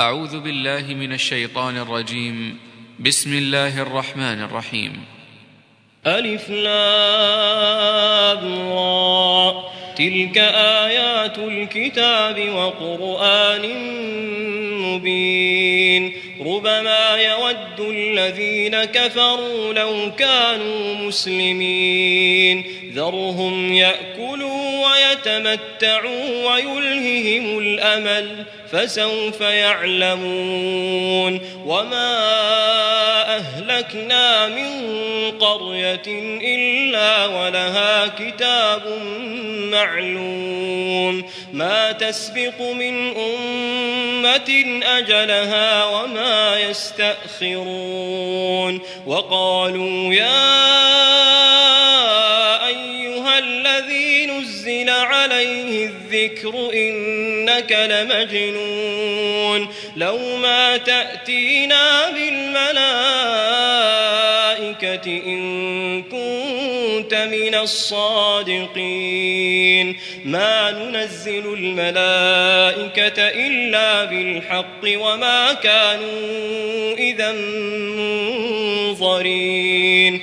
أعوذ بالله من الشيطان الرجيم. بسم الله الرحمن الرحيم. ألف تلك آيات الكتاب وقرآن مبين. ربما يود الذين كفروا لو كانوا مسلمين. ذرهم يأكلوا ويتمتعوا ويلههم الأمل فسوف يعلمون وما أهلكنا من قرية إلا ولها كتاب معلوم ما تسبق من أمة أجلها وما يستأخرون وقالوا يا إنك لمجنون. لو ما تأتينا بالملائكة إن كنت من الصادقين. ما ننزل الملائكة إلا بالحق وما كانوا إذا منظرين.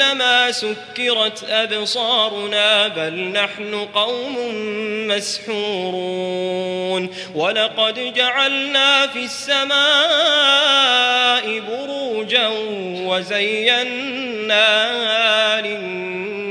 إنما سكرت أبصارنا بل نحن قوم مسحورون ولقد جعلنا في السماء بروجا وزيناها للناظرين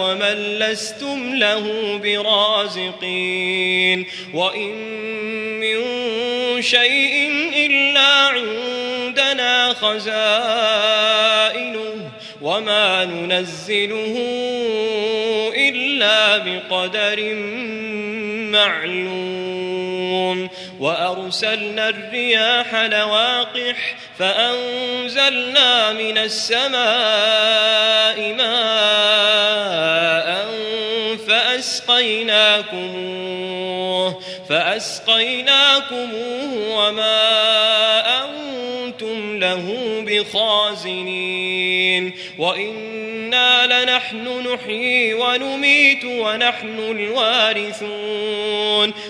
ومن لستم له برازقين وإن من شيء إلا عندنا خزائنه وما ننزله إلا بقدر معلوم وأرسلنا الرياح لواقح فأنزلنا من السماء ماء فأسقيناكموه فأسقيناكموه وما أنتم له بخازنين. وإنا لنحن نحيي ونميت ونحن الوارثون.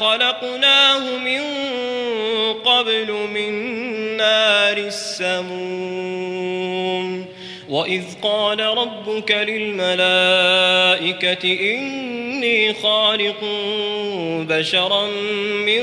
خلقناه من قبل من نار السموم. وإذ قال ربك للملائكة إني خالق بشرا من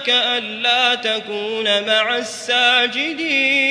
لك ألا تكون مع الساجدين.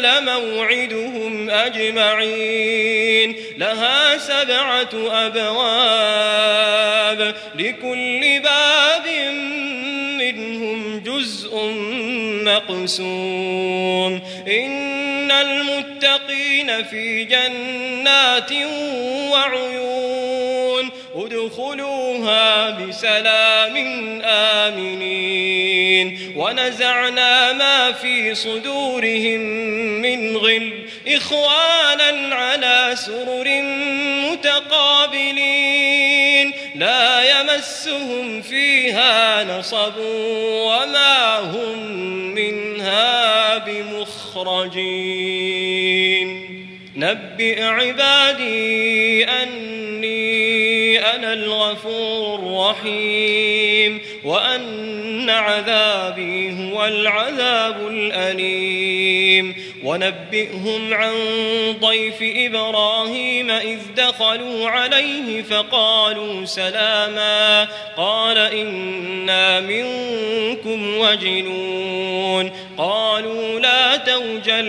لموعدهم أجمعين. لها سبعة أبواب لكل باب منهم جزء مقسوم. إن المتقين في جنات وعيون. ادخلوها بسلام آمنين. ونزعنا ما في صدورهم من غل إخوانا على سرر متقابلين. لا يمسهم فيها نصب وما هم منها بمخرجين. نبئ عبادي أني أنا الغفور الرحيم وأن عذابي هو العذاب الأليم. ونبئهم عن ضيف إبراهيم إذ دخلوا عليه فقالوا سلاما. قال إنا منكم وجنون. قالوا لا توجل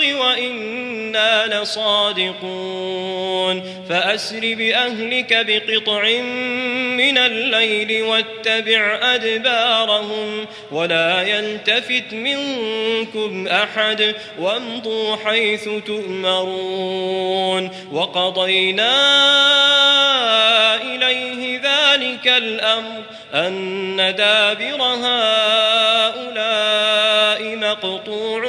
وإنا لصادقون. فأسر بأهلك بقطع من الليل واتبع أدبارهم. ولا يلتفت منكم أحد. وامضوا حيث تؤمرون. وقضينا إليه ذلك الأمر أن دابر هؤلاء مقطوع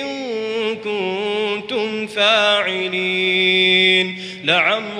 إن كنتم فاعلين. لعمرك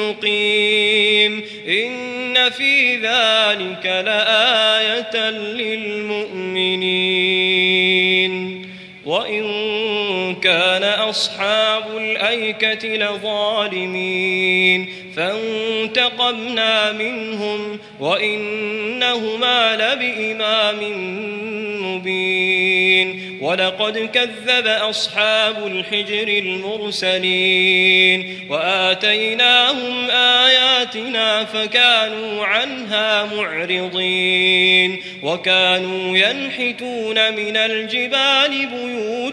مقيم إن في ذلك لآية للمؤمنين وإن كان أصحاب الأيكة لظالمين فانتقمنا منهم وإنهما لبإمام مبين ولقد كذب أصحاب الحجر المرسلين وآتيناهم آياتنا فكانوا عنها معرضين وكانوا ينحتون من الجبال بيوتا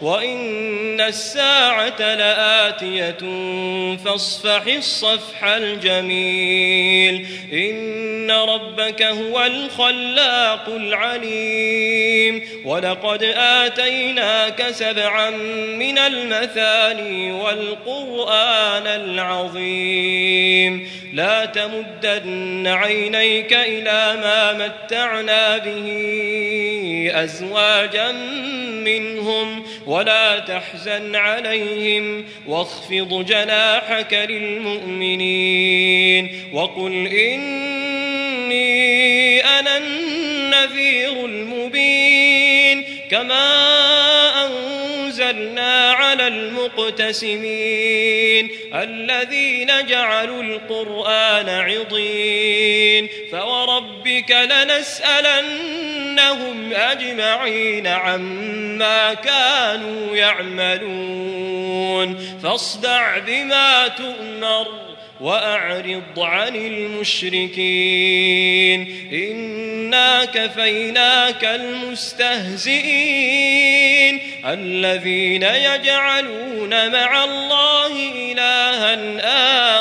وإن الساعة لآتية فاصفح الصفح الجميل إن ربك هو الخلاق العليم ولقد آتيناك سبعا من المثاني والقرآن العظيم لا تمدن عينيك إلى ما متعنا به أزواجا منهم ولا تحزن عليهم واخفض جناحك للمؤمنين وقل إني أنا النذير المبين كما أنزلنا على المقتسمين الذين جعلوا القرآن عضين فوربك لنسألنهم أجمعين عما كانوا يعملون فاصدع بما تؤمر وأعرض عن المشركين. إنا كفيناك المستهزئين. الذين يجعلون مع الله إلها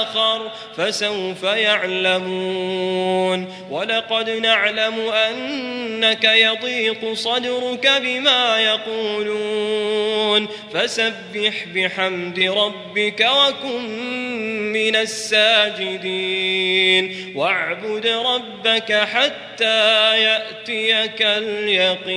آخر فسوف يعلمون. ولقد نعلم أنك يضيق صدرك بما يقولون. فسبح بحمد ربك وكن من الساجدين. واعبد ربك حتى يأتيك اليقين.